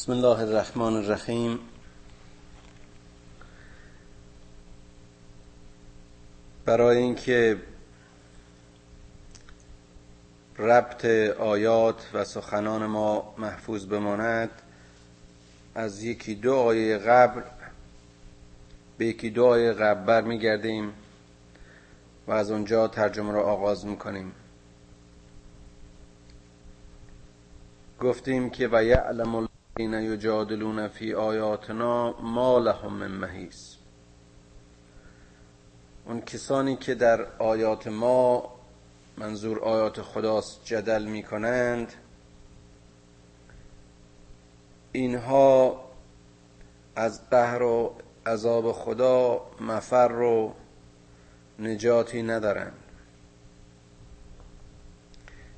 بسم الله الرحمن الرحیم. برای اینکه ربط آیات و سخنان ما محفوظ بماند از یکی دو آیه قبل به یکی دو آیه قبل برمیگردیم و از اونجا ترجمه را آغاز می‌کنیم. گفتیم که و یعلم الذین یجادلون فی آیاتنا ما لهم من محیص. اون کسانی که در آیات ما منظور آیات خداست جدل می کنند اینها از قهر و عذاب خدا مفر و نجاتی ندارند.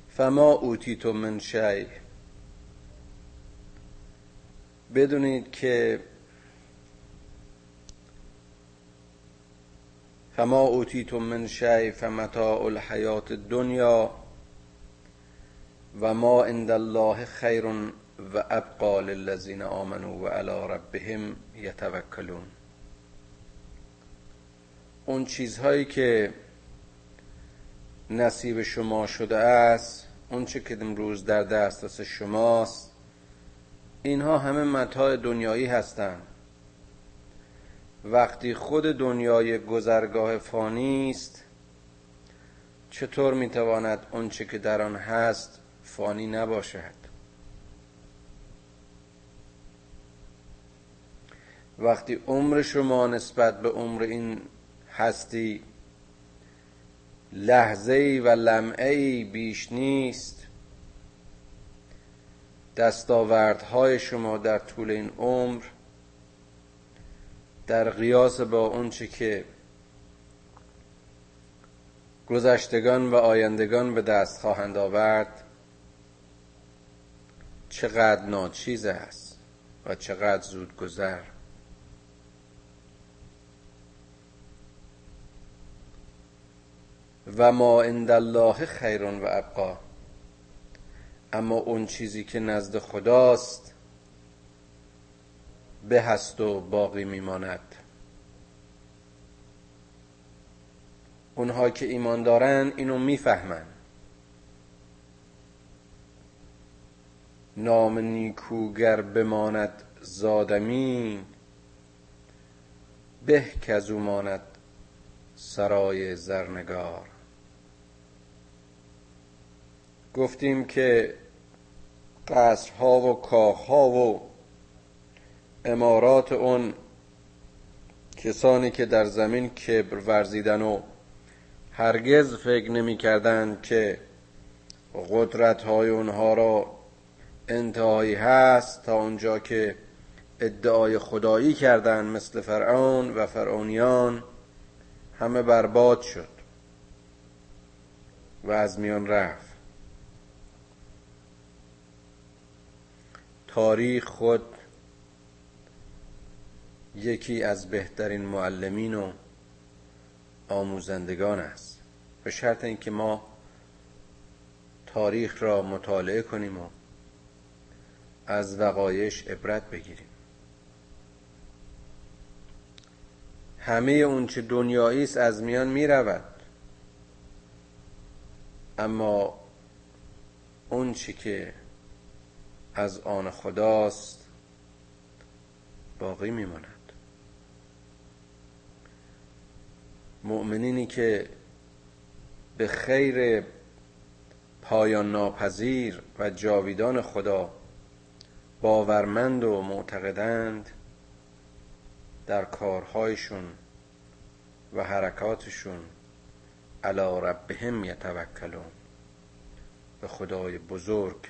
فما اوتیتم من شیء. بدونید که فما اوتیتم من شیء فمتاع الحیات الدنیا و ما عند الله خیر و ابقا للذین آمنوا و علی ربهم یتوکلون. اون چیزهایی که نصیب شما شده است اون چه که امروز در دسترس شماست اینها همه متاع دنیایی هستند. وقتی خود دنیای گذرگاه فانی است چطور می‌تواند آنچه که در آن هست فانی نباشد؟ وقتی عمر شما نسبت به عمر این هستی لحظه و لمعه بیش نیست دستاوردهای شما در طول این عمر در قیاس با اونچه که گذشتگان و آیندگان به دست خواهند آورد چقدر ناچیز است و چقدر زود گذر. و ما عند الله خیر و ابقا. اما اون چیزی که نزد خداست به هست و باقی میماند. اونها که ایمان دارن اینو می‌فهمن. نام نیکوگر بماند زادمی به که از ماند سرای زرنگار. گفتیم که قصرها و کاخها و امارات اون کسانی که در زمین کبر ورزیدن و هرگز فکر نمی که قدرت های اونها را انتهایی هست تا اونجا که ادعای خدایی کردن مثل فرعون و فرعونیان همه برباد شد و از میان رفت. تاریخ خود یکی از بهترین معلمین و آموزندگان است. به شرط اینکه ما تاریخ را مطالعه کنیم و از وقایش عبرت بگیریم. همه اون چه دنیایی است از میان می رود اما اون چی که از آن خداست باقی میماند. مؤمنینی که به خیر پایان ناپذیر و جاویدان خدا باورمند و معتقدند در کارهایشون و حرکاتشون علا ربهم یتوکلون. به خدای بزرگ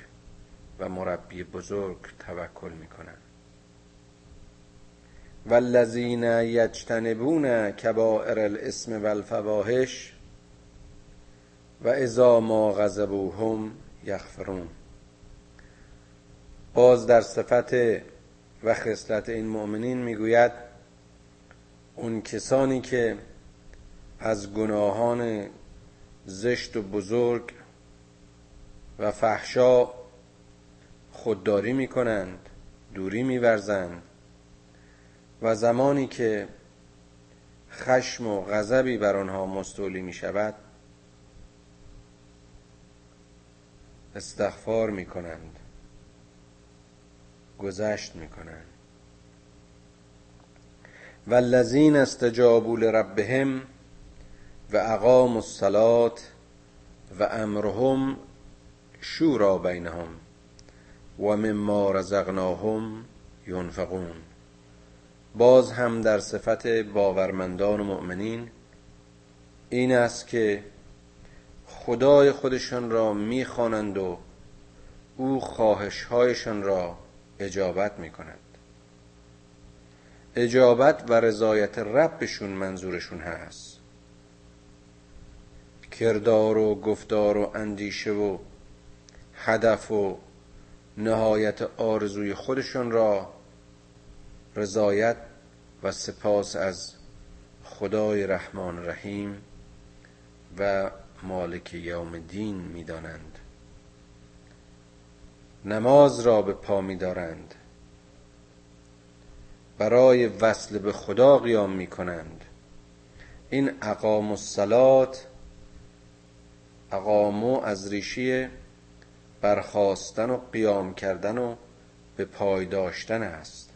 و مربی بزرگ توکل می‌کنن والذین یجتنبون کبائر الاسم والفواحش و اذا ما غضبوهم یغفرون. باز در صفت و خصلت این مؤمنین می‌گوید اون کسانی که از گناهان زشت و بزرگ و فحشا خودداری می کنند دوری میورزند. و زمانی که خشم و غضبی بر آنها مستولی می شود استغفار می کنند گذشت می کنند والذین استجابوا لربهم و اقاموا الصلاة و امرهم شورا بینهم. و مما رزقناهم ینفقون. باز هم در صفت باورمندان و مؤمنین این است که خدای خودشان را می‌خوانند و او خواهشهایشان را اجابت می‌کند. اجابت و رضایت ربشون منظورشون هست. کردار و گفتار و اندیشه و هدف و نهایت آرزوی خودشون را رضایت و سپاس از خدای رحمان رحیم و مالک یوم دین می‌دانند. نماز را به پا میدارند. برای وصل به خدا قیام می کنند این اقام الصلات اقامو از ریشه برخواستن و قیام کردن و به پای داشتن است.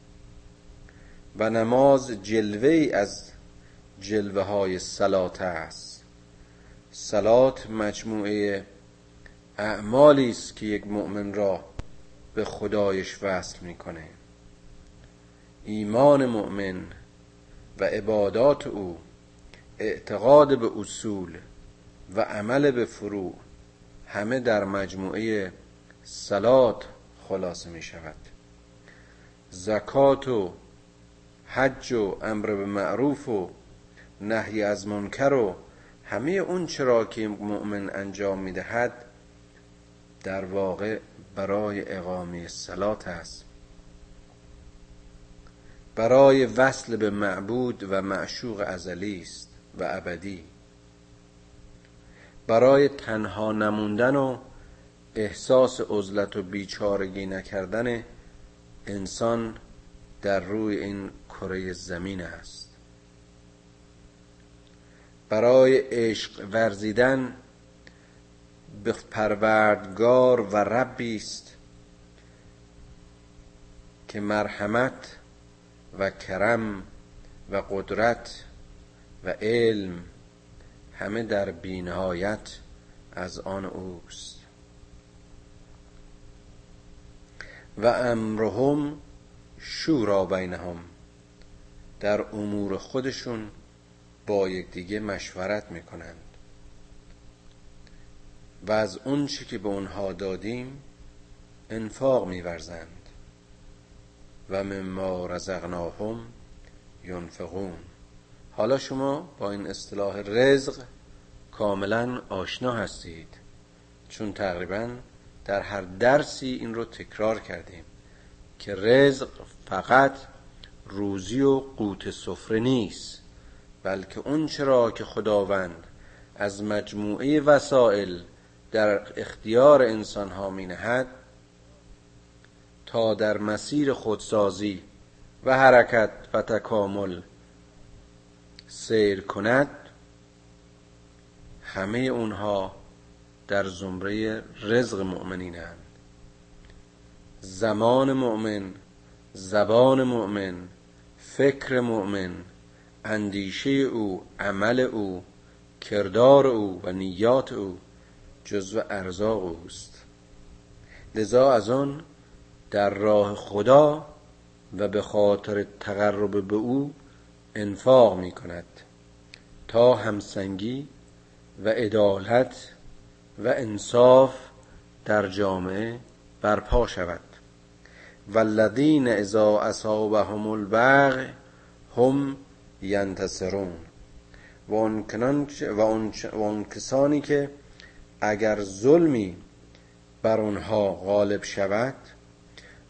و نماز جلوه از جلوه های سلات است. سلات مجموعه اعمالی است که یک مؤمن را به خدایش وصل می‌کنه. ایمان مؤمن و عبادات او اعتقاد به اصول و عمل به فروع همه در مجموعه سلات خلاصه می شود. زکات و حج و امر به معروف و نهی از منکر و همه اون چرا که مؤمن انجام می‌دهد در واقع برای اقامه سلات است. برای وصل به معبود و معشوق ازلی است و ابدی. برای تنها نموندن و احساس عزلت و بیچارگی نکردن انسان در روی این کره زمین است. برای عشق ورزیدن به پروردگار و ربی است که مرحمت و کرم و قدرت و علم همه در بینهایت از آن اوست. و امرهم شورا بینهم در امور خودشون با یکدیگه مشورت می‌کنند. و از اون چی که به اونها دادیم انفاق میورزند. و مما رزقناهم ینفقون. حالا شما با این اصطلاح رزق کاملا آشنا هستید. چون تقریبا در هر درسی این رو تکرار کردیم که رزق فقط روزی و قوت سفره نیست بلکه اون چرا که خداوند از مجموعه وسائل در اختیار انسان ها می نهد تا در مسیر خودسازی و حرکت و تکامل سیر کند همه اونها در زمره رزق مؤمنینند. زمان مؤمن زبان مؤمن فکر مؤمن اندیشه او عمل او کردار او و نیات او جزو ارزاق اوست. لذا از آن در راه خدا و به خاطر تقرب به او انفاق می کند تا همسنگی و عدالت و انصاف در جامعه برپا شود. والذین اذا اصابهم البغی هم ینتصرون. و اون کسانی که اگر ظلمی بر آنها غالب شود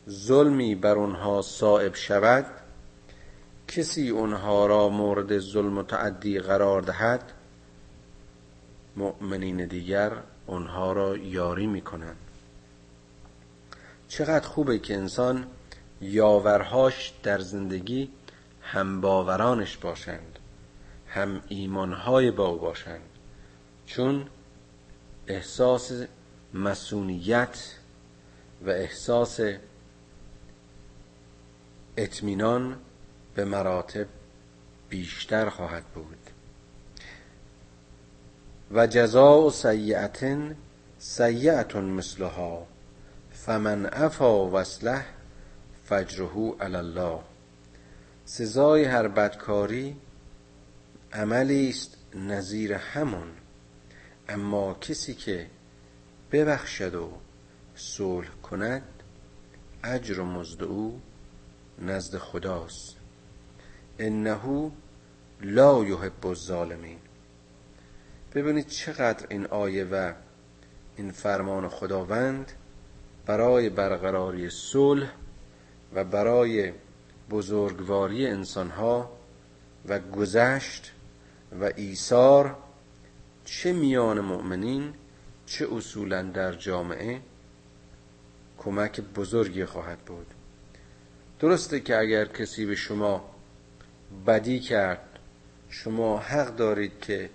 ظلمی بر آنها صائب شود کسی اونها را مورد ظلم و تعدی قرار دهد مؤمنین دیگر اونها را یاری می‌کنند. چقدر خوبه که انسان یاورهاش در زندگی هم باورانش باشند هم ایمانهای با باشند. چون احساس مسئولیت و احساس اطمینان به مراتب بیشتر خواهد بود. و جزاء سیعت سیعت مثلها فمن عفا و اصلح فجره علی الله سزای هر بدکاری عملی است نظیر همون اما کسی که ببخشد و صلح کند اجر و مزد او نزد خداست. انه لا یحب الظالمین. ببینید چقدر این آیه و این فرمان خداوند برای برقراری صلح و برای بزرگواری انسانها و گذشت و ایثار چه میان مؤمنین چه اصولا در جامعه کمک بزرگی خواهد بود. درسته که اگر کسی به شما بدی کرد. شما حق دارید که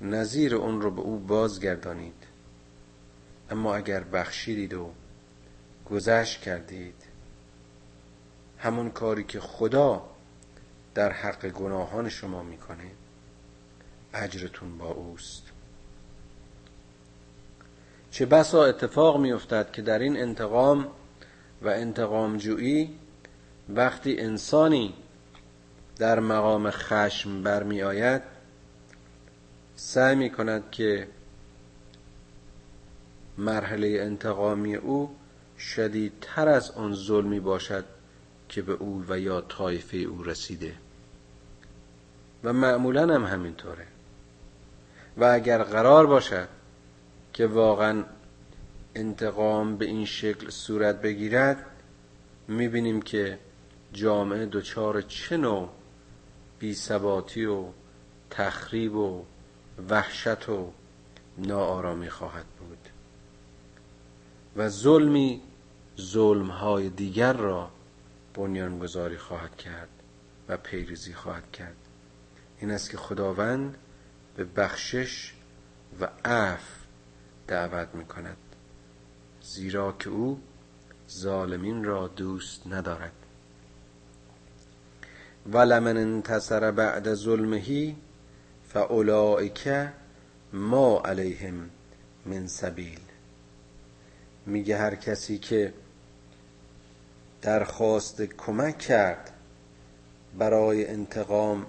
نظیر اون رو به او بازگردانید. اما اگر بخشیدید و گذشت کردید همون کاری که خدا در حق گناهان شما می‌کنه اجرتون با اوست. چه بسا اتفاق میافتد که در این انتقام و انتقام جویی وقتی انسانی در مقام خشم برمی آید سعی می کند که مرحله انتقامی او شدیدتر از آن ظلمی باشد که به او و یا طایفه او رسیده. و معمولا هم همینطوره. و اگر قرار باشد که واقعا انتقام به این شکل صورت بگیرد می‌بینیم که جامعه دچار چه نوع بیثباتی و تخریب و وحشت و ناآرامی خواهد بود. و ظلمی ظلمهای دیگر را بنیانگذاری خواهد کرد و پیریزی خواهد کرد. این است که خداوند به بخشش و عفو دعوت می کند زیرا که او ظالمین را دوست ندارد. ولمن انتصر بعد ظلمه فاولئک ما علیهم من سبیل. میگه هر کسی که درخواست کمک کرد برای انتقام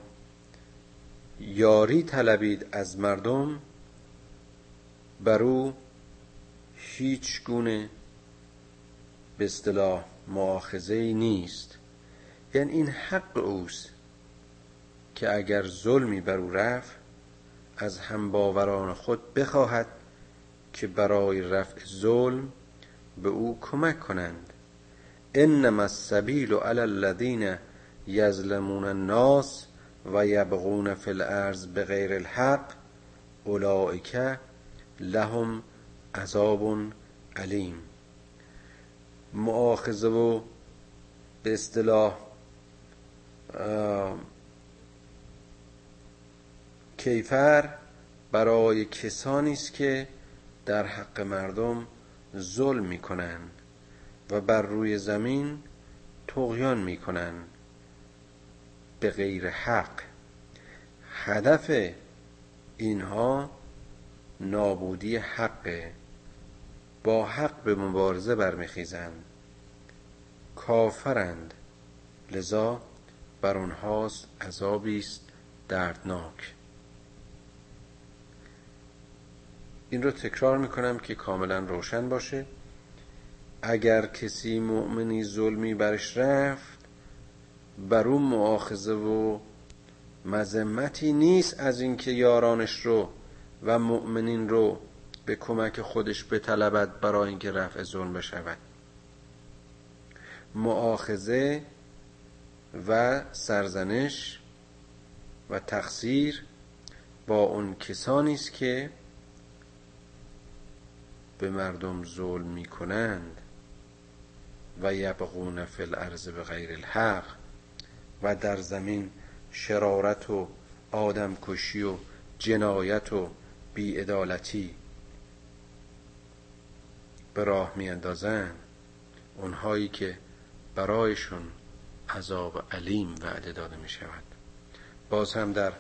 یاری طلبید از مردم بر او هیچ گونه به اصطلاح نیست. یعنی این حق اوست که اگر ظلمی بر او رفت از همباوران خود بخواهد که برای رفع ظلم به او کمک کنند. انما السبیل علی الذین یظلمون الناس و یبغون فی الارض بغیر الحق اولئک لهم عذاب علیم. مؤاخذه و به اصطلاح کیفر برای کسانی است که در حق مردم ظلم می‌کنند و بر روی زمین تغیان می‌کنند به غیر حق. هدف اینها نابودی حقه. با حق به مبارزه برمیخیزند کافرند. لذا بر آنهاست عذابی است دردناک. این رو تکرار می‌کنم که کاملا روشن باشه. اگر کسی مؤمنی ظلمی برش رفت بر اون معاخذه و مذمتی نیست از اینکه یارانش رو و مؤمنین رو به کمک خودش بطلبد برای اینکه رفع ظلم بشود. معاخذه و سرزنش و تقصیر با اون کسانی است که به مردم ظلم می کنند و یبغون فی الارض به غیر الحق و در زمین شرارت و آدم کشی و جنایت و بیعدالتی به راه میاندازند. اونهایی که برایشون عذاب علیم وعده داده می شود باز هم در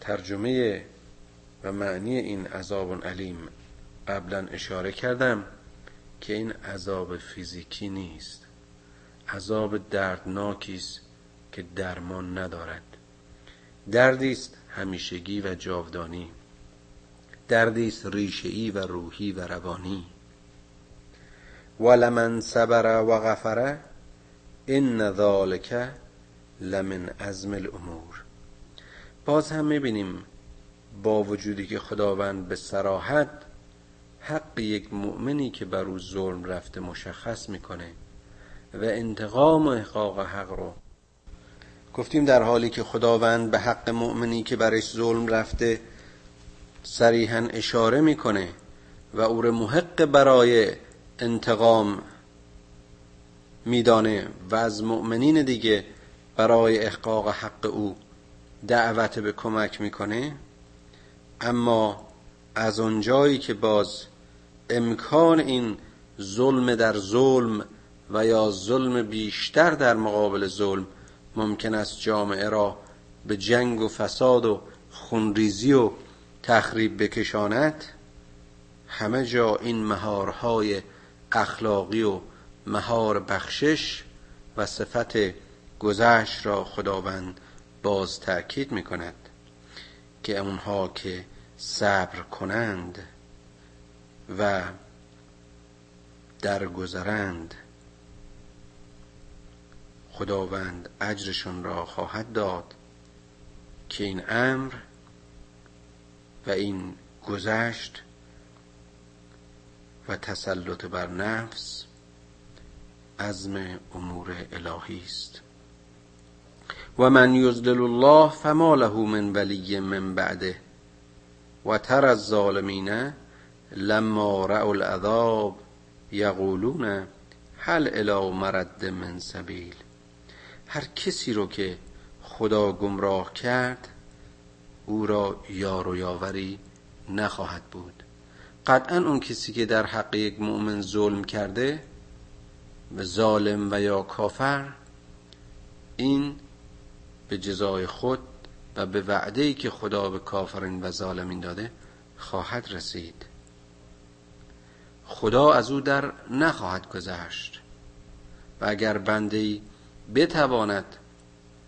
ترجمه و معنی این عذاب علیم قبلا اشاره کردم که این عذاب فیزیکی نیست. عذاب دردناکی است که درمان ندارد. دردی است همیشگی و جاودانی. دردی است ریشه‌ای و روحی و روانی. ولمن صبر و غفره ان ذالک لمن عزم الامور باز هم می‌بینیم با وجودی که خداوند به سراحت حق یک مؤمنی که بر او ظلم رفته مشخص می‌کنه و انتقام و احقاق حق رو. گفتیم در حالی که خداوند به حق مؤمنی که برش ظلم رفته صریحا اشاره می‌کنه و او رو محق برای انتقام میدانه و از مؤمنین دیگه برای احقاق حق او دعوت به کمک می‌کنه اما از اونجایی که باز امکان این ظلم در ظلم و یا ظلم بیشتر در مقابل ظلم ممکن است جامعه را به جنگ و فساد و خونریزی و تخریب بکشاند همه جا این مهارهای اخلاقی و مهار بخشش و صفت گذشت را خداوند باز تأکید می کند که اونها که صبر کنند و درگذرند خداوند اجرشون را خواهد داد که این امر و این گذشت و تسلط بر نفس عزم امور الهی است. و من یضلل الله فما له من ولی من بعده. و تر الظالمین لما رأوا العذاب یقولون هل الی مرد من سبیل. هر کسی رو که خدا گمراه کرد او را یار و یاوری نخواهد بود. قطعا اون کسی که در حق یک مؤمن ظلم کرده به ظالم و یا کافر این به جزای خود و به وعده که خدا به کافرین و ظالمین داده خواهد رسید. خدا از او در نخواهد گذشت و اگر بنده بتواند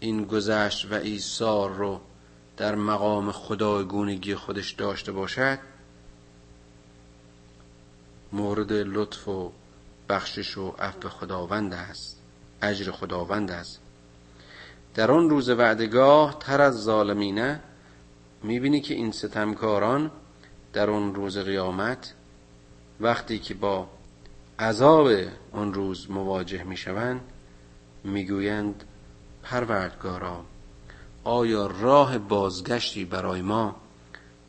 این گذشت و ایثار رو در مقام خدایگونگی خودش داشته باشد مورد لطف و بخشش و عفو خداوند است اجر خداوند است. در آن روز وعدگاه تر از ظالمینه می‌بینی که این ستمکاران در آن روز قیامت وقتی که با عذاب آن روز مواجه می‌شوند می‌گویند پروردگارا آیا راه بازگشتی برای ما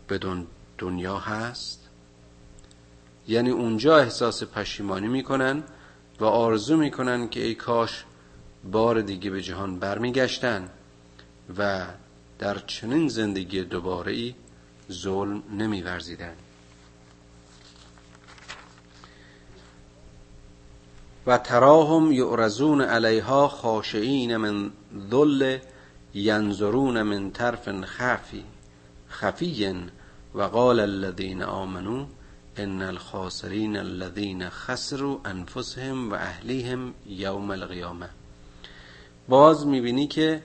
بدون دنیا هست؟ یعنی اونجا احساس پشیمانی می‌کنن و آرزو می‌کنن که ای کاش بار دیگه به جهان برمیگشتن و در چنین زندگی دوباره ای ظلم نمیورزیدن. و تراهم یعرزون علیها خاشعین من ذل ینظرون من طرف خفی خفی و قال الذین آمنو ان الخاسرین الذین خسروا انفسهم و اهلیهم یوم القیامه باز می‌بینی که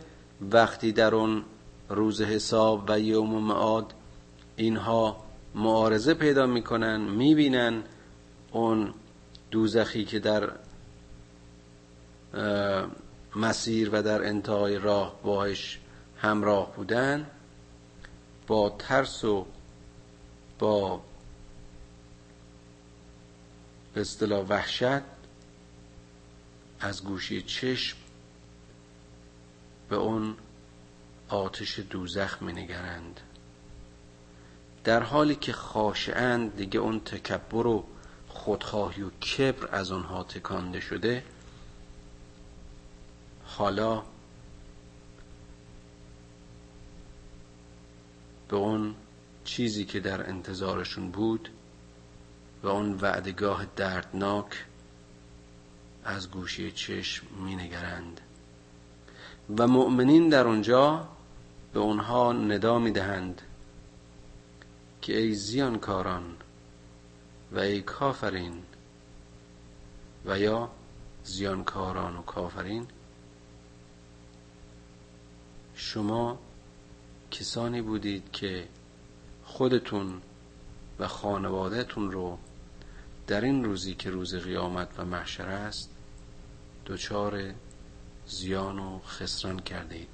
وقتی در اون روز حساب و یوم معاد اینها معارضه پیدا می‌کنن می‌بینن اون دوزخی که در مسیر و در انتهای راه باش همراه بودن با ترس و با به اصطلاح وحشت از گوشی چشم به اون آتش دوزخ می نگرند در حالی که خاشعند دیگه اون تکبر و خودخواهی و کبر از اونها تکانده شده حالا به اون چیزی که در انتظارشون بود و اون وعدگاه دردناک از گوشه چشم می نگرند و مؤمنین در اونجا به اونها ندا می دهند که ای زیانکاران و ای کافرین و یا زیانکاران و کافرین شما کسانی بودید که خودتون و خانوادهتون رو در این روزی که روز قیامت و محشر است دچار زیان و خسران کردید.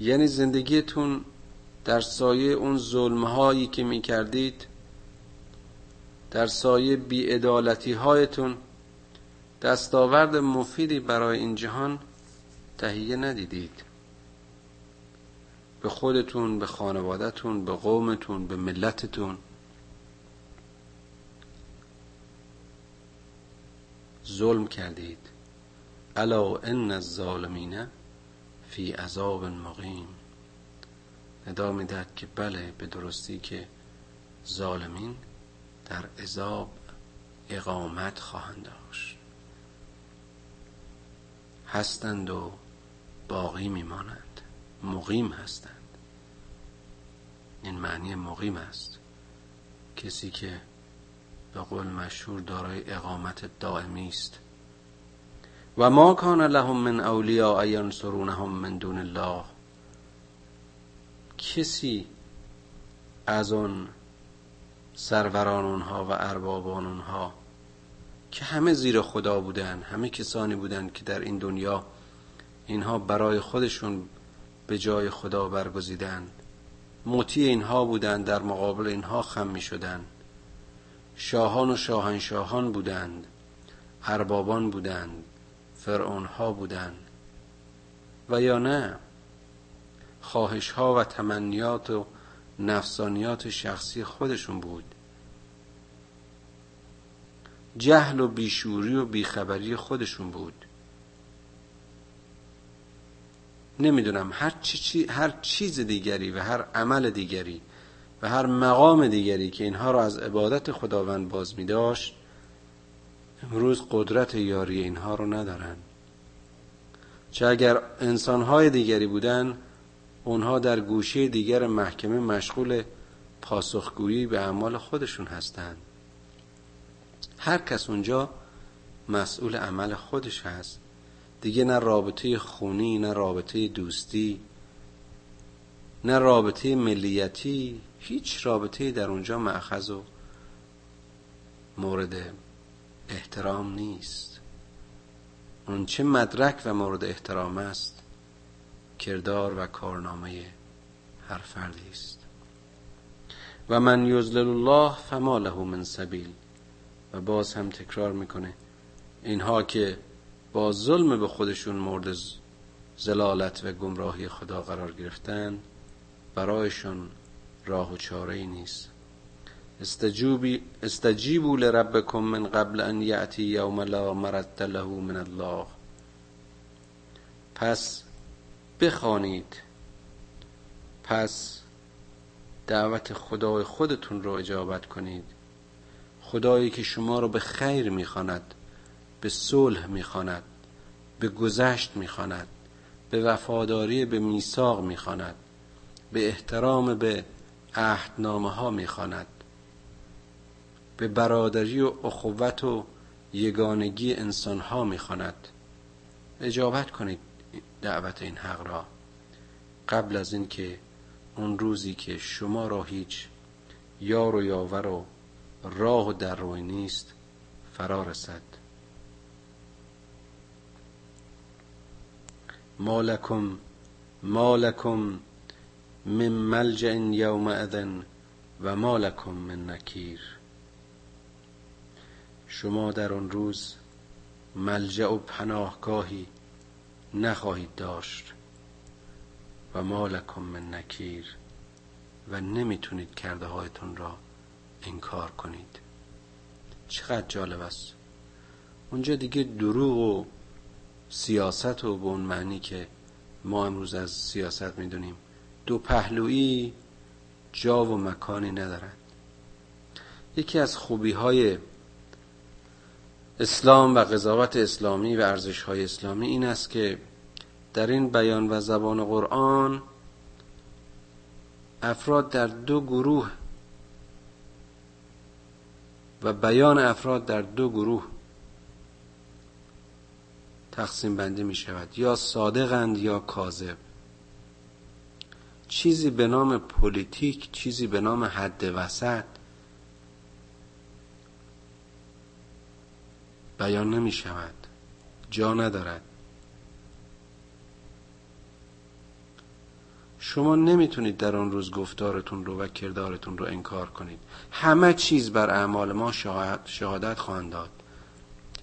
یعنی زندگیتون در سایه اون ظلمهایی که می کردید در سایه بیعدالتی هایتون دستاورد مفیدی برای این جهان تهیه ندیدید. به خودتون به خانوادهتون به قومتون به ملتتون. ظلم کردید. الا ان الظالمین فی عذاب مقیم. ندا می‌دهد که بله به درستی که ظالمین در عذاب اقامت خواهند داشت. هستند و باقی میمانند. مقیم هستند. این معنی مقیم است. کسی که به قول مشهور دارای اقامت دائمی است. و ما کان لهم من اولیاء ینصرونهم من دون الله. کسی از اون سروران اونها و اربابان اونها که همه زیر خدا بودن همه کسانی بودند که در این دنیا اینها برای خودشون به جای خدا برگزیدند مطیع اینها بودند در مقابل اینها خم می شدند شاهان و شاهنشاهان بودند اربابان بودند فرعونها بودند. و یا نه خواهش ها و تمنیات و نفسانیات شخصی خودشون بود. جهل و بیشوری و بیخبری خودشون بود. نمی‌دونم هر, چی هر چیز دیگری و هر عمل دیگری و هر مقام دیگری که اینها را از عبادت خداوند باز می داشت امروز قدرت یاری اینها رو ندارن چه اگر انسانهای دیگری بودن اونها در گوشه دیگر محکمه مشغول پاسخگویی به اعمال خودشون هستند. هر کس اونجا مسئول عمل خودش هست. دیگه نه رابطه خونی نه رابطه دوستی نه رابطه ملیتی هیچ رابطه در اونجا معخذ و مورد احترام نیست. اون چه مدرک و مورد احترام است کردار و کارنامه هر فردی است. و من یزلل الله فما له من سبیل. و باز هم تکرار می‌کنه اینها که با ظلم به خودشون مورد زلالت و گمراهی خدا قرار گرفتن برایشون راه و چاره ای نیست استجیبوا لربکم من قبل ان یأتی یوم لا مرد له من الله. پس بخوانید. پس دعوت خدای خودتون رو اجابت کنید. خدایی که شما رو به خیر می‌خواند به صلح می‌خواند به گذشت می‌خواند به وفاداری به میثاق می‌خواند به احترام به عهدنامه ها می‌خواند. به برادری و اخوت و یگانگی انسان ها می‌خواند. اجابت کنید دعوت این حق را. قبل از اینکه اون روزی که شما را هیچ یار و یاور و راه و در روی نیست فرا رسد. مالکم مالکم من ملجع یوم اذن و مالکم من نکیر. شما در آن روز ملجع و پناهگاهی نخواهید داشت و مالکم من نکیر و نمی‌تونید کرده هایتون را انکار کنید. چقدر جالب است. اونجا دیگه دروغ و سیاست و به اون معنی که ما امروز از سیاست می‌دونیم. دو پهلویی جا و مکانی ندارند یکی از خوبی های اسلام و قضاوت اسلامی و ارزش های اسلامی این است که در این بیان و زبان قرآن افراد در دو گروه و بیان افراد در دو گروه تقسیم بندی می شود یا صادقند یا کاذب. چیزی به نام پلیتیک چیزی به نام حد وسط بیان نمی شود جا ندارد. شما نمی‌تونید در آن روز گفتارتون رو و کردارتون رو انکار کنید. همه چیز بر اعمال ما شهادت خواهند داد.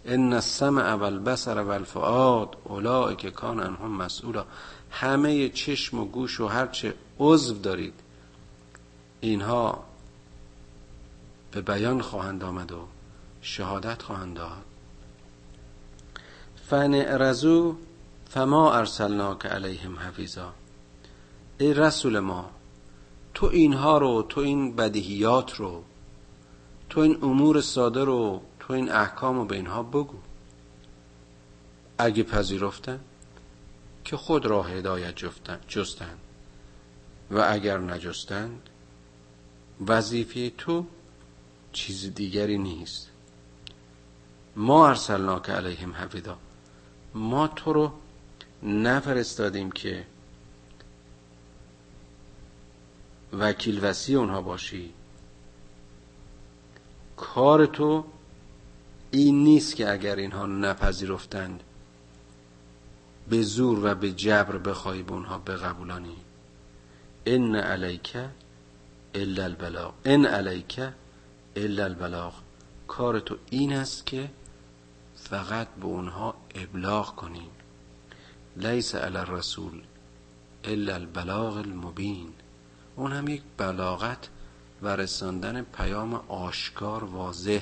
ان السمع والبصر والفؤاد اولئک کان عنهم مسئولا. همه چشم و گوش و هرچه عضو دارید اینها به بیان خواهند آمد و شهادت خواهند داد. رزو فما ارسلناک علیهم حفیظا. ای رسول ما تو اینها رو تو این بدیهیات رو تو این امور ساده رو تو این احکام رو به اینها بگو. اگه پذیرفتن؟ که خود را هدایت جستند. و اگر نجستند وظیفه تو چیز دیگری نیست. ما ارسلناک علیهم حفیظا ما تو رو نفرستادیم که وکیل وسی اونها باشی. کار تو این نیست که اگر اینها نپذیرفتند به زور و به جبر بخوای به اونها بقبولانی. ان علیک الا البلاغ. ان علیک الا البلاغ. کار تو این است که فقط به اونها ابلاغ کنی. لیس علی الرسول الا البلاغ المبین. اون هم یک بلاغت و رساندن پیام آشکار واضح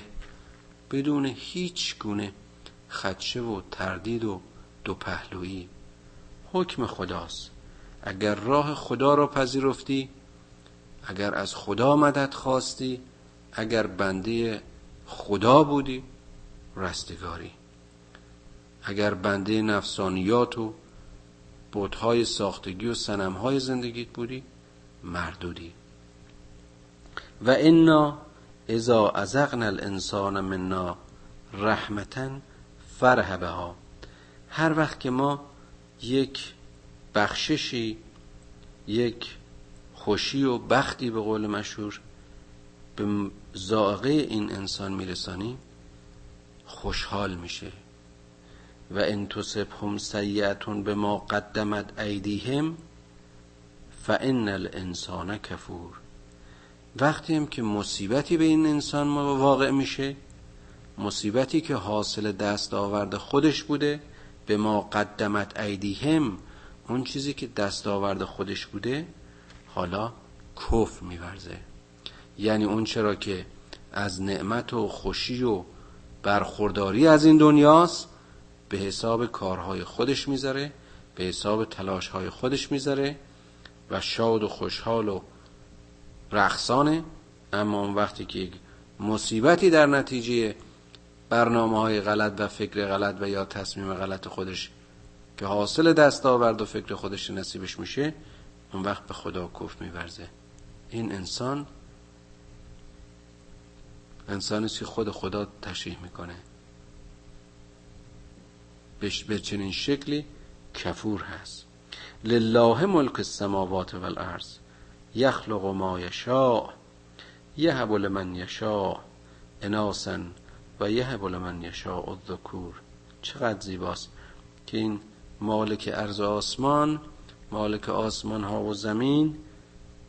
بدون هیچ گونه خدشه و تردید و دو پهلویی حکم خداست. اگر راه خدا را پذیرفتی اگر از خدا مدد خواستی اگر بنده خدا بودی رستگاری. اگر بنده نفسانیات و بودهای ساختگی و سنمهای زندگیت بودی مردودی. و انا اذا ازغنا الانسان منا رحمتا فرح بها هر وقت که ما یک بخششی یک خوشی و بختی به قول مشهور به زائقه این انسان میرسانیم خوشحال میشه. و ان تصبهم سیئتون به ما قدمت ایدیهم فان الانسان کفور. وقتی هم که مصیبتی به این انسان واقع میشه مصیبتی که حاصل دست آورده خودش بوده به ما قدمت ایدیهم اون چیزی که دست آورده خودش بوده حالا کف میورزه. یعنی اون چرا که از نعمت و خوشی و برخورداری از این دنیاست به حساب کارهای خودش می‌ذاره به حساب تلاشهای خودش می‌ذاره و شاد و خوشحال و رقصانه. اما اون وقتی که مصیبتی در نتیجه برنامه های غلط و فکر غلط و یا تصمیم غلط خودش که حاصل دست آورد و فکر خودش نصیبش میشه اون وقت به خدا کف میورزه. این انسان انسانی که خود خدا تشریح می‌کنه. به چنین شکلی کفور هست. لله ملک السماوات والارض یخلق ما یشاء یهب لمن یشاء اناسا و یهب لمن یشاء الذکور. چقدر زیباست که این مالک ارز آسمان مالک آسمان ها و زمین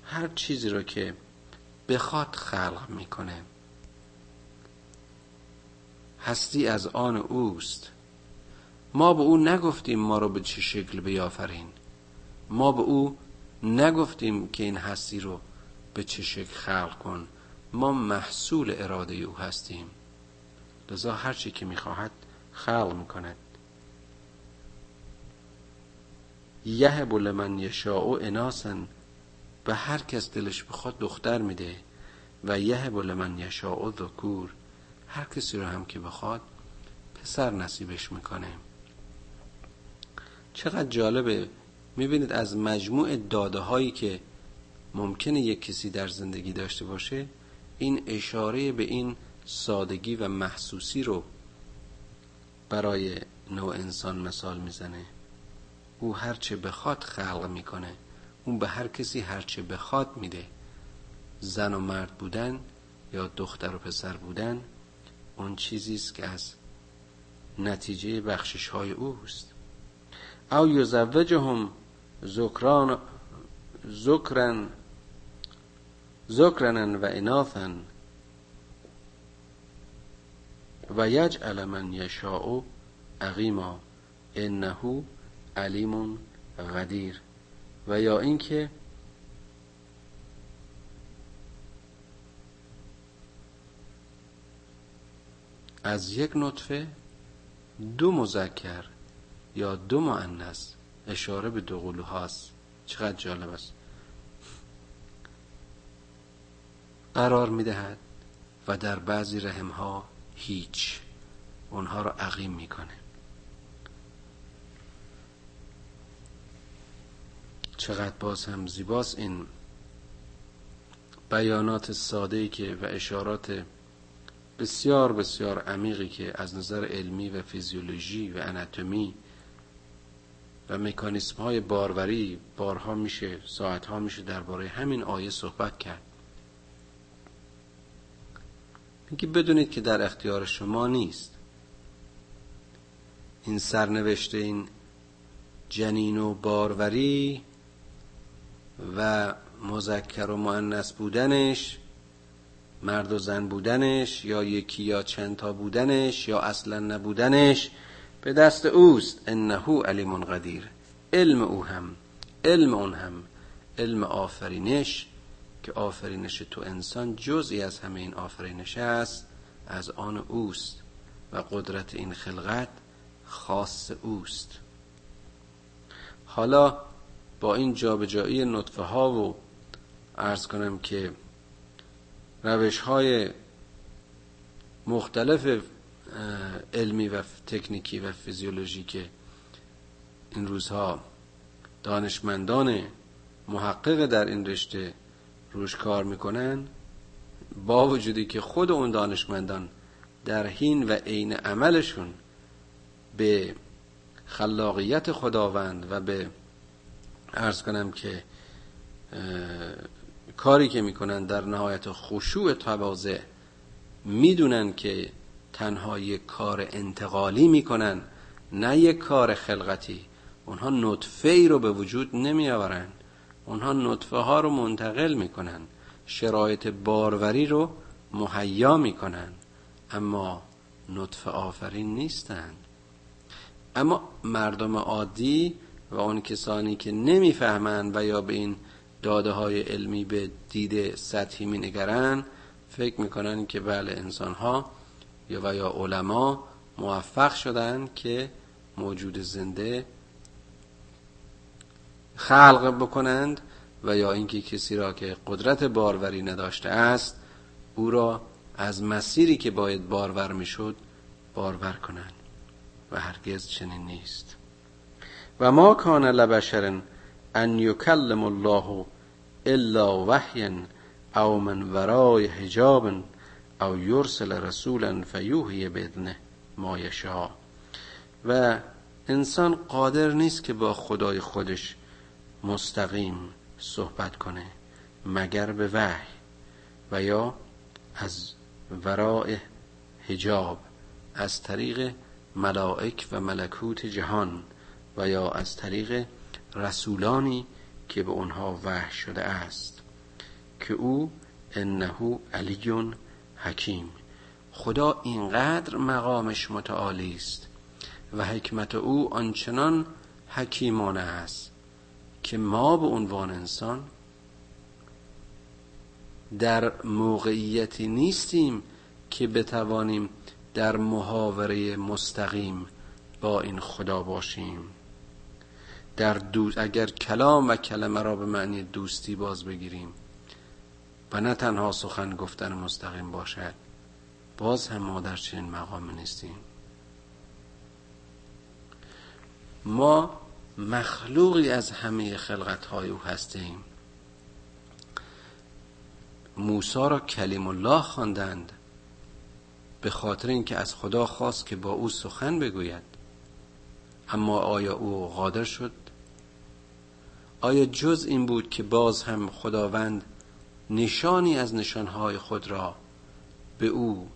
هر چیزی رو که بخواد خلق می‌کنه. هستی از آن اوست. ما به او نگفتیم ما رو به چه شکل بیافرین. ما به او نگفتیم که این هستی رو به چه شکل خلق کن. ما محصول اراده او هستیم. لذا هر چی که می‌خواهد خلق می‌کند. یهب لمن یشاء اناسن به هر کس دلش بخواد دختر میده. و یهب لمن یشاء ذکور هر کسی رو هم که بخواد پسر نصیبش می‌کنه. چقدر جالبه. می‌بینید از مجموع داده هایی که ممکنه یک کسی در زندگی داشته باشه این اشاره به این سادگی و محسوسی رو برای نوع انسان مثال می‌زنه. او هرچه بخواد خلق می‌کنه. اون به هر کسی هرچه بخواد میده. زن و مرد بودن یا دختر و پسر بودن اون چیزی است که از نتیجه بخشش های اوست. او یزوجهم زکران زکرن زکرنن و اناثن و یجعل من یشاء عقیما انه علیم غدیر و یا اینکه از یک نطفه دو مذکر یا دو مؤنث اشاره به دو قلوهاست چقدر جالب است. قرار می‌دهد و در بعضی رحمها هیچ. اونها را عقیم می‌کنه. چقدر باز هم زیباست این بیانات ساده که و اشارات بسیار بسیار عمیقی که از نظر علمی و فیزیولوژی و اناتومی و مکانیسم های باروری بارها میشه ساعتها میشه درباره همین آیه صحبت کرد. اینکه بدونید که در اختیار شما نیست. این سرنوشته این جنین و باروری و مذکر و مؤنث بودنش مرد و زن بودنش یا یکی یا چند تا بودنش یا اصلا نبودنش به دست اوست. انه علیم قدیر. علم او هم. علم اون هم. علم آفرینش. که آفرینش تو انسان جزئی از همه این آفرینش است از آن اوست و قدرت این خلقت خاص اوست. حالا با این جابجایی نطفه ها و ارز کنم که روش های مختلف علمی و تکنیکی و فیزیولوژی که این روزها دانشمندان محقق در این رشته روش کار می‌کنن با وجودی که خود اون دانشمندان در حین و عین عملشون به خلاقیت خداوند و به ارز کنم که کاری که می‌کنن در نهایت خشوع تواضع می‌دونن که تنها یک کار انتقالی می‌کنن نه یک کار خلقتی. اونها نطفه ای رو به وجود نمی آورن اونها نطفه ها رو منتقل می‌کنن. شرایط باروری رو مهیا می‌کنن. اما نطفه آفرین نیستند اما مردم عادی و اون کسانی که نمی‌فهمند و یا به این داده های علمی به دید سطحی می نگرن فکر می‌کنن که بله انسان ها یا و یا علما موفق شدن که موجود زنده خلق بکنند و یا اینکه کسی را که قدرت باروری نداشته است او را از مسیری که باید بارور می‌شد بارور کنند و هرگز چنین نیست. و ما کان لبشر ان یکلم الله الا وحیا او من ورای حجاب او یرسل رسولا فیوهی بدنه ما یشا و انسان قادر نیست که با خدای خودش مستقیم صحبت کنه مگر به وحی و یا از ورای حجاب از طریق ملائک و ملکوت جهان و یا از طریق رسولانی که به اونها وحی شده است. که او انه علی حکیم. خدا اینقدر مقامش متعالی است و حکمت او آنچنان حکیمانه است. که ما به عنوان انسان در موقعیتی نیستیم که بتوانیم در محاوره مستقیم با این خدا باشیم. در دوست اگر کلام و کلمه را به معنی دوستی باز بگیریم و نه تنها سخن گفتن مستقیم باشد باز هم ما در چنین مقام نیستیم. ما مخلوقی از همه خلقت های او هستیم. موسا را کلیم الله خواندند به خاطر اینکه از خدا خواست که با او سخن بگوید. اما آیا او قادر شد؟ آیا جز این بود که باز هم خداوند نشانی از نشانهای خود را به او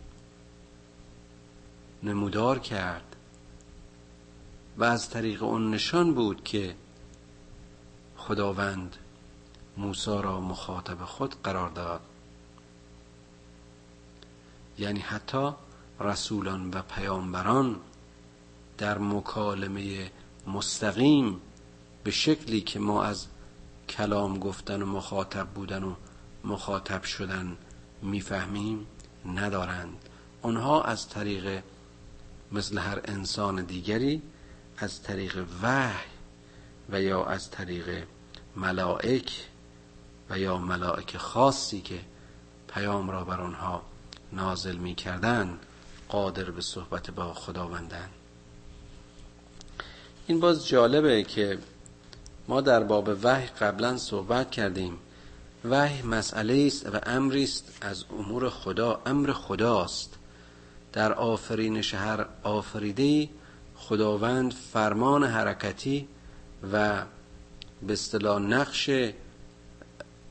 نمودار کرد؟ و از طریق اون نشان بود که خداوند موسی را مخاطب خود قرار داد. یعنی حتی رسولان و پیامبران در مکالمه مستقیم به شکلی که ما از کلام گفتن و مخاطب بودن و مخاطب شدن می‌فهمیم ندارند. آنها از طریق مثل هر انسان دیگری از طریق وحی و یا از طریق ملائک و یا ملائک خاصی که پیام را بر آنها نازل می کردن قادر به صحبت با خداوندن این باز جالبه که ما در باب وحی قبلا صحبت کردیم. وحی مسئله است و امری است از امور خدا. امر خداست. در آفرین شهر آفریده خداوند فرمان حرکتی و به اصطلاح نقش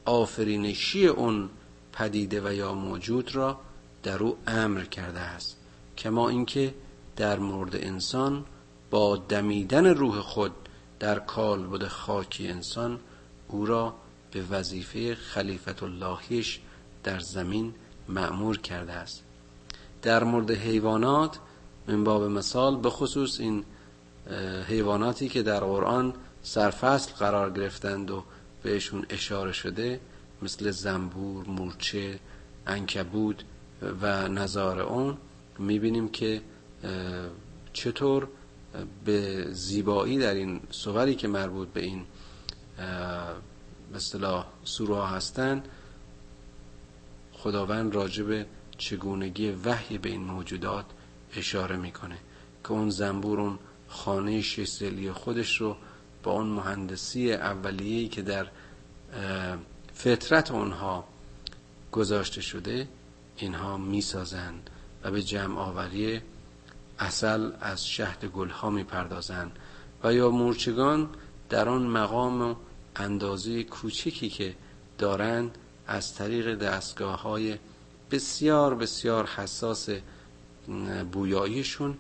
آفرینشی اون پدیده و یا موجود را در او امر کرده است. کما اینکه در مورد انسان با دمیدن روح خود در کالبد خاکی انسان او را به وظیفه خلیفت اللهیش در زمین معمور کرده است. در مورد حیوانات من باب مثال به خصوص این حیواناتی که در قرآن سرفصل قرار گرفتند و بهشون اشاره شده مثل زنبور، مورچه، انکبود و نظار اون می‌بینیم که چطور به زیبایی در این صوری که مربوط به این به اصطلاح سوره هستن خداوند راجب چگونگی وحی به این موجودات اشاره می‌کنه که اون زنبور اون خانه شیستلی خودش رو با اون مهندسی اولیه‌ای که در فطرت اونها گذاشته شده اینها می‌سازند و به جمع آوری اصل از شهد گلها می‌پردازند و یا مورچگان در آن مقام و اندازه کوچکی که دارند از طریق دستگاه های بسیار بسیار حساس بویاییشون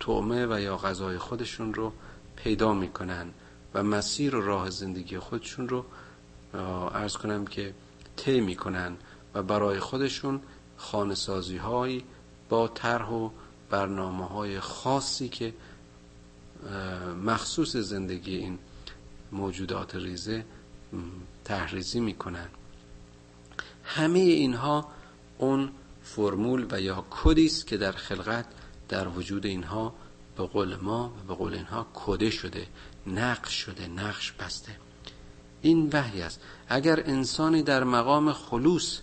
طعمه و یا غذای خودشون رو پیدا می‌کنن و مسیر و راه زندگی خودشون رو ارز کنم که طی می‌کنن و برای خودشون خانسازی های با طرح و برنامه های خاصی که مخصوص زندگی این موجودات ریزه تحریزی می‌کنن. همه اینها اون فرمول و یا کدی است که در خلقت در وجود اینها به قول ما و به قول اینها کده شده نقش شده نقش بسته. این وحی است. اگر انسانی در مقام خلوص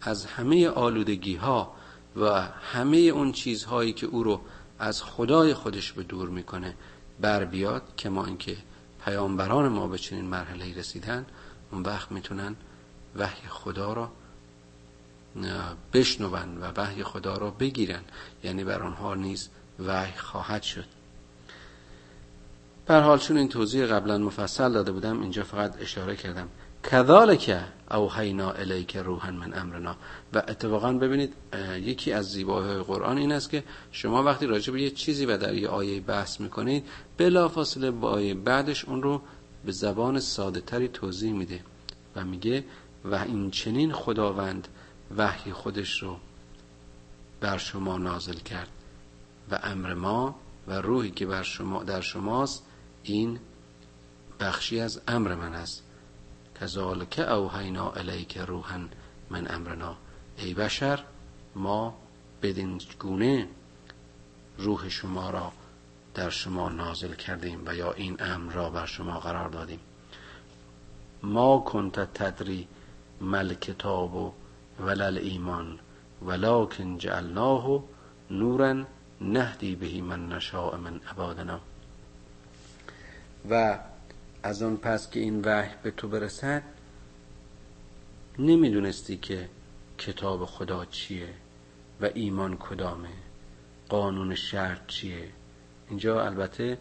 از همه آلودگی ها و همه اون چیزهایی که او رو از خدای خودش به دور می‌کنه بر بیاد که ما اینکه پیامبران ما به چنین مرحله رسیدن اون وقت می‌تونن وحی خدا را بشنون و وحی خدا را بگیرن. یعنی بر آنها نیز وحی خواهد شد. بر حال چون این توضیح قبلا مفصل داده بودم اینجا فقط اشاره کردم. کذالک اوحینا الیک روحا من امرنا. و اتفاقا ببینید یکی از زیبایی قرآن این است که شما وقتی راجع به یه چیزی و در یه آیه بحث می‌کنید بلافاصله با آیه بعدش اون رو به زبان ساده تری توضیح میده و میگه و این چنین خداوند وحی خودش رو بر شما نازل کرد و امر ما و روحی که بر شما در شماست این بخشی از امر من است. کذالک اوحینا الیک روحا من امرنا. ای بشر ما بدین گونه روح شما را در شما نازل کردیم و یا این امر را بر شما قرار دادیم. ما کنت تدری مل کتاب و ولل ایمان ولکن جعلناه نورا نهدی بهی من نشاء من عبادنا. و از آن پس که این وحی به تو برسد نمی‌دونستی که کتاب خدا چیه و ایمان کدامه قانون شرط چیه. اینجا البته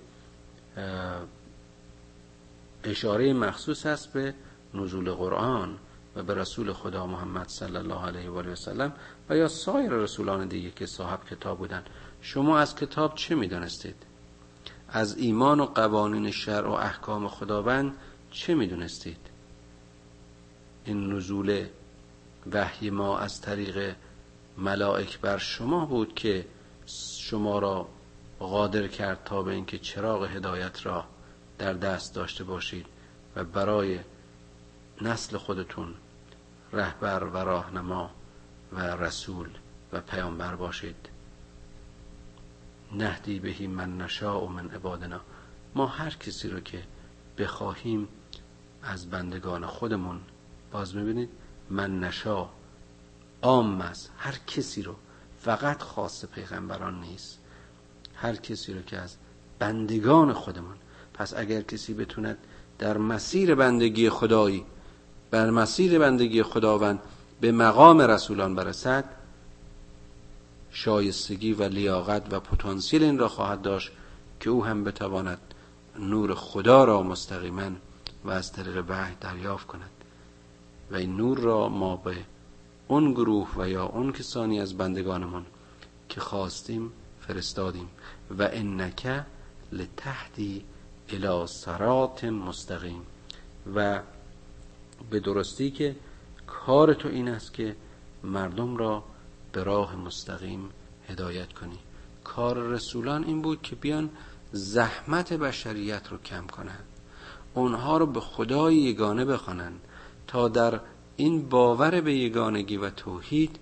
اشاره مخصوص است به نزول قرآن. و به رسول خدا محمد صلی الله علیه و آله و سلم و یا سایر رسولان دیگه که صاحب کتاب بودن. شما از کتاب چه می‌دانستید؟ از ایمان و قوانین شرع و احکام خداوند چه می‌دونستید این نزول وحی ما از طریق ملائک بر شما بود که شما را قادر کرد تا به اینکه چراغ هدایت را در دست داشته باشید و برای نسل خودتون رهبر و راهنما و رسول و پیامبر باشید. نهدی بهی من نشا و من عبادنا. ما هر کسی رو که بخواهیم از بندگان خودمون باز می‌بینید من نشا عام است. هر کسی رو فقط خاص پیغمبران نیست. هر کسی رو که از بندگان خودمون. پس اگر کسی بتوند در مسیر بندگی خدایی بر مسیر بندگی خداوند به مقام رسولان برسد شایستگی و لیاقت و پتانسیل این را خواهد داشت که او هم بتواند نور خدا را مستقیما و از طریق وحی دریافت کند. و این نور را ما به اون گروه و یا اون کسانی از بندگانمان که خواستیم فرستادیم. و انک لتهدی الى صراط مستقیم. و به درستی که کار تو این است که مردم را به راه مستقیم هدایت کنی. کار رسولان این بود که بیان زحمت بشریت رو کم کنند اونها رو به خدای یگانه بخوانند تا در این باور به یگانگی و توحید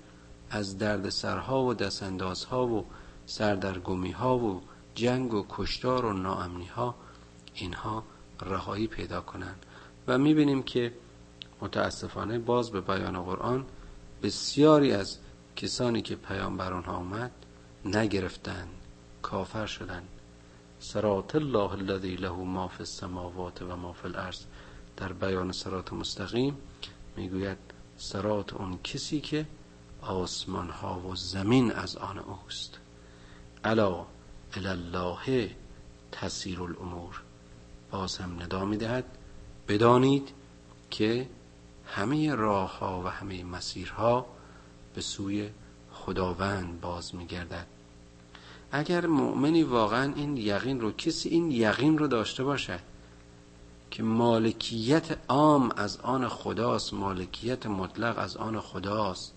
از درد سرها و دستاندازها و سردرگمی ها و جنگ و کشتار و ناامنی ها اینها رهایی پیدا کنند و می‌بینیم که متاسفانه باز به بیان قرآن بسیاری از کسانی که پیامبر آنها آمد نگرفتند کافر شدند. سرات الله الذی له ما فی السماوات و ما فی الارض. در بیان سرات مستقیم می‌گوید سرات اون کسی که آسمان ها و زمین از آن اوست. الا الله تسیر الامور. باز هم ندا می‌دهد بدانید که همه راه ها و همه مسیرها به سوی خداوند باز میگردد. اگر مؤمنی واقعا این یقین رو کسی این یقین رو داشته باشد که مالکیت عام از آن خداست مالکیت مطلق از آن خداست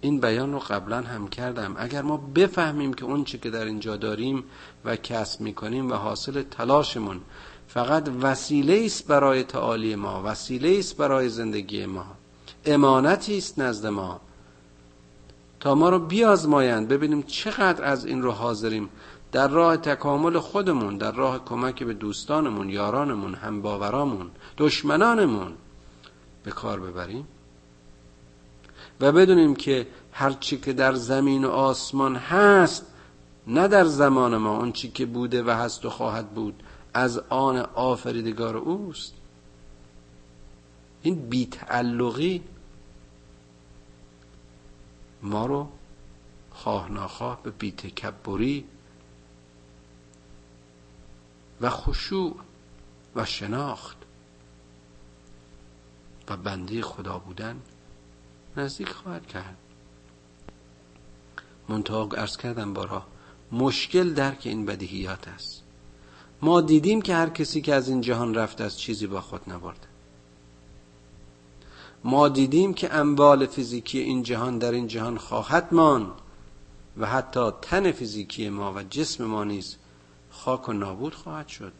این بیان رو قبلا هم کردم. اگر ما بفهمیم که اون چی که در اینجا داریم و کسب می‌کنیم و حاصل تلاشمون فقط وسیله است برای تعالی ما وسیله است برای زندگی ما. امانتی است نزد ما. تا ما رو بیازمایند ببینیم چقدر از این رو حاضریم. در راه تکامل خودمون در راه کمک به دوستانمون یارانمون همباورامون دشمنانمون به کار ببریم. و بدونیم که هرچی که در زمین و آسمان هست نه در زمان ما اون چی که بوده و هست و خواهد بود از آن آفریدگار اوست. این بیتعلقی ما رو خواه ناخواه به بیتکبری و خشوع و شناخت و بنده خدا بودن نزدیک خواهد کرد. منطقه ارز کردم بارا مشکل درک این بدیهیات است. ما دیدیم که هر کسی که از این جهان رفته از چیزی با خود نبرده ما دیدیم که اموال فیزیکی این جهان در این جهان خواهد ماند و حتی تن فیزیکی ما و جسم ما نیز خاک و نابود خواهد شد.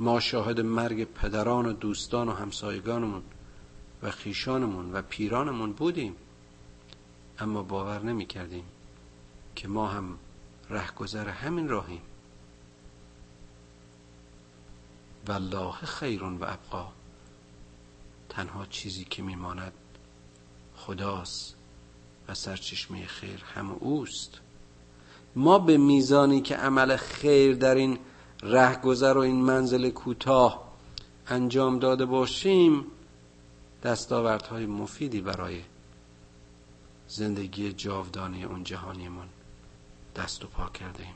ما شاهد مرگ پدران و دوستان و همسایگانمون و خیشانمون و پیرانمون بودیم. اما باور نمی کردیم که ما هم رهگذر همین راهیم. والله خیر و ابقا. تنها چیزی که میماند خداست و سرچشمه خیر هم اوست. ما به میزانی که عمل خیر در این رهگذر و این منزل کوتاه انجام داده باشیم دستاوردهای مفیدی برای زندگی جاودانه اون جهانیمان دست و پا کرده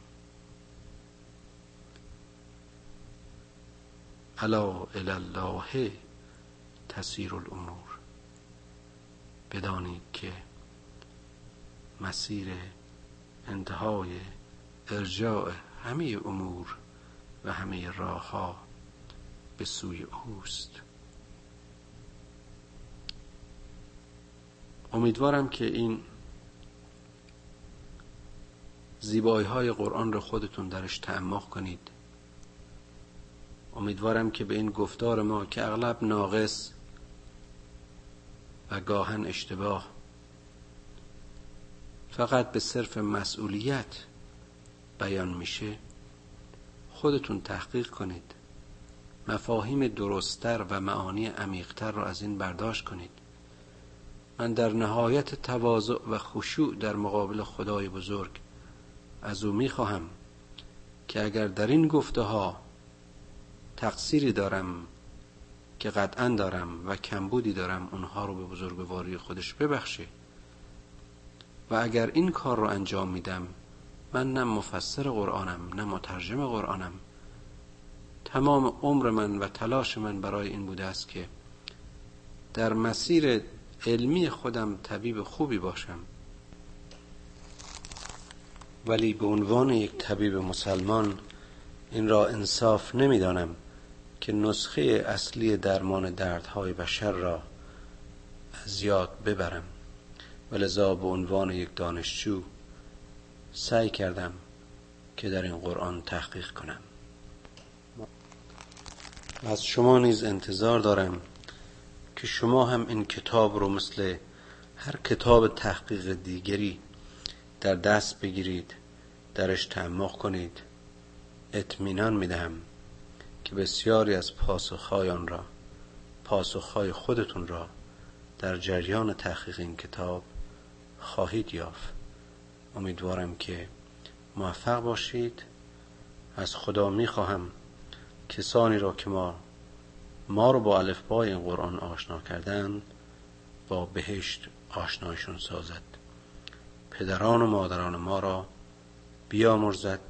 الا الله تسیر الامور. بدانید که مسیر انتهای ارجاع همه امور و همه راه ها به سوی اوست. امیدوارم که این زیبایی های قرآن رو خودتون درش تعمق کنید. امیدوارم که به این گفتار ما که اغلب ناقص و گاهن اشتباه. فقط به صرف مسئولیت بیان میشه خودتون تحقیق کنید. مفاهیم درستتر و معانی عمیقتر را از این برداشت کنید. من در نهایت تواضع و خشوع در مقابل خدای بزرگ از او می‌خواهم که اگر در این گفته ها تقصیری دارم که قطعا دارم و کمبودی دارم اونها رو به بزرگواری خودش ببخشه. و اگر این کار رو انجام میدم من نه مفسر قرآنم نه مترجم قرآنم. تمام عمر من و تلاش من برای این بوده است که در مسیر علمی خودم طبیب خوبی باشم. ولی به عنوان یک طبیب مسلمان این را انصاف نمی‌دانم. که نسخه اصلی درمان دردهای بشر را از یاد ببرم. ولذا به عنوان یک دانشجو سعی کردم که در این قرآن تحقیق کنم. از شما نیز انتظار دارم که شما هم این کتاب رو مثل هر کتاب تحقیق دیگری در دست بگیرید درش تعمق کنید. اطمینان می‌دهم. که بسیاری از پاسخهای آن را پاسخهای خودتون را در جریان تحقیق این کتاب خواهید یافت. امیدوارم که موفق باشید. از خدا می‌خواهم کسانی را که ما ما رو با الفبای این قرآن آشنا کردن با بهشت آشنایشون سازد. پدران و مادران ما را بیامرزد.